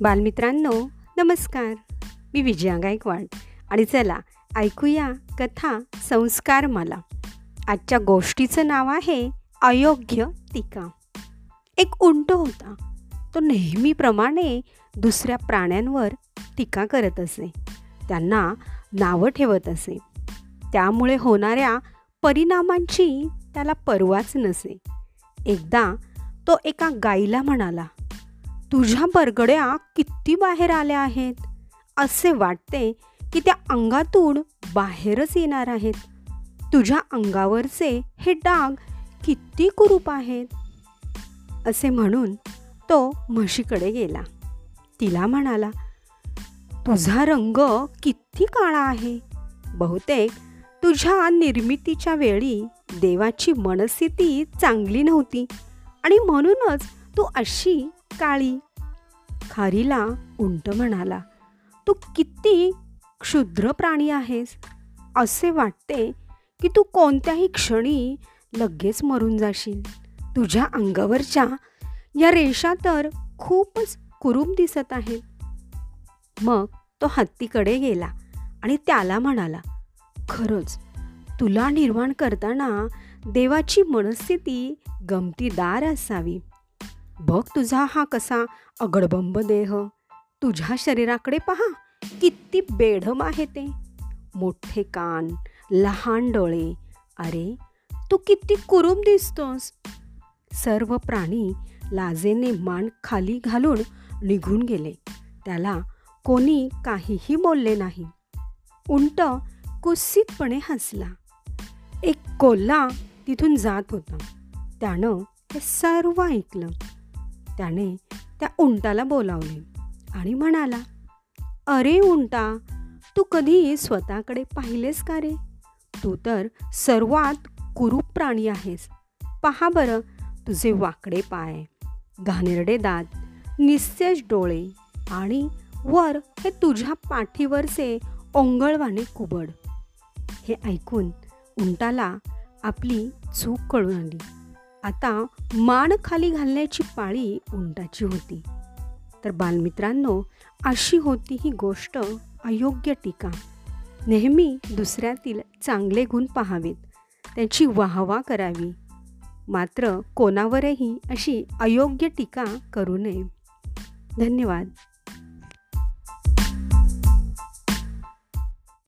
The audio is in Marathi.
बालमित्रांनो नमस्कार. मी विजया गायकवाड. आणि चला ऐकूया कथा संस्कार मला. आजच्या गोष्टीचं नाव आहे अयोग्य टीका. एक उंट होता. तो नेहमीप्रमाणे दुसऱ्या प्राण्यांवर टीका करत असे. त्यांना नावं ठेवत असे. त्यामुळे होणाऱ्या परिणामांची त्याला पर्वाच नसे. एकदा तो एका गाईला म्हणाला तुझ्या बरगड्या किती बाहेर आल्या आहेत? असे वाटते की त्या अंगातून बाहेरच येणार आहेत. तुझ्या अंगावरचे हे डाग किती कुरूप आहेत? असे म्हणून तो म्हशीकडे गेला. तिला म्हणाला तुझा रंग किती काळा आहे. बहुतेक तुझ्या निर्मितीच्या वेळी देवाची मनस्थिती चांगली नव्हती आणि म्हणूनच तू अशी काळी. खारीला उंट म्हणाला तू किती क्षुद्र प्राणी आहेस. असे वाटते की तू कोणत्याही क्षणी लगेच मरून जाशील. तुझ्या अंगावरच्या या रेषा तर खूपच कुरूप दिसत आहेत. मग तो हत्तीकडे गेला आणि त्याला म्हणाला खरंच तुला निर्माण करताना देवाची मनस्थिती गमतीदार असावी. बघ तुझा हा कसा अगडबंब देह. तुझ्या शरीराकडे पहा किती बेढम आहे ते. मोठे कान लहान डोळे. अरे तू किती कुरूम दिसतोस. सर्व प्राणी लाजेने मान खाली घालून निघून गेले. त्याला कोणी काहीही बोलले नाही. उंट कुस्सितपणे हसला. एक कोल्हा तिथून जात होता. त्यानं हे सर्व ऐकलं. त्याने त्या उंटाला बोलावले आणि म्हणाला अरे उंटा तू कधी स्वतःकडे पाहिलेस का रे? तू तर सर्वात कुरूप प्राणी आहेस. पहा बरं तुझे वाकडे पाय घाणेरडे दात निस्तेज डोळे आणि वर हे तुझ्या पाठीवरचे ओंगळवाने कुबड. हे ऐकून उंटाला आपली चूक कळून आली आता मान खाली घालण्याची पाळी उंटाची होती. तर बालमित्रांनो अशी होती ही गोष्ट अयोग्य टीका. नेहमी दुसऱ्यातील चांगले गुण पाहावेत. त्यांची वाहवा करावी. मात्र कोणावरही अशी अयोग्य टीका करू नये. धन्यवाद.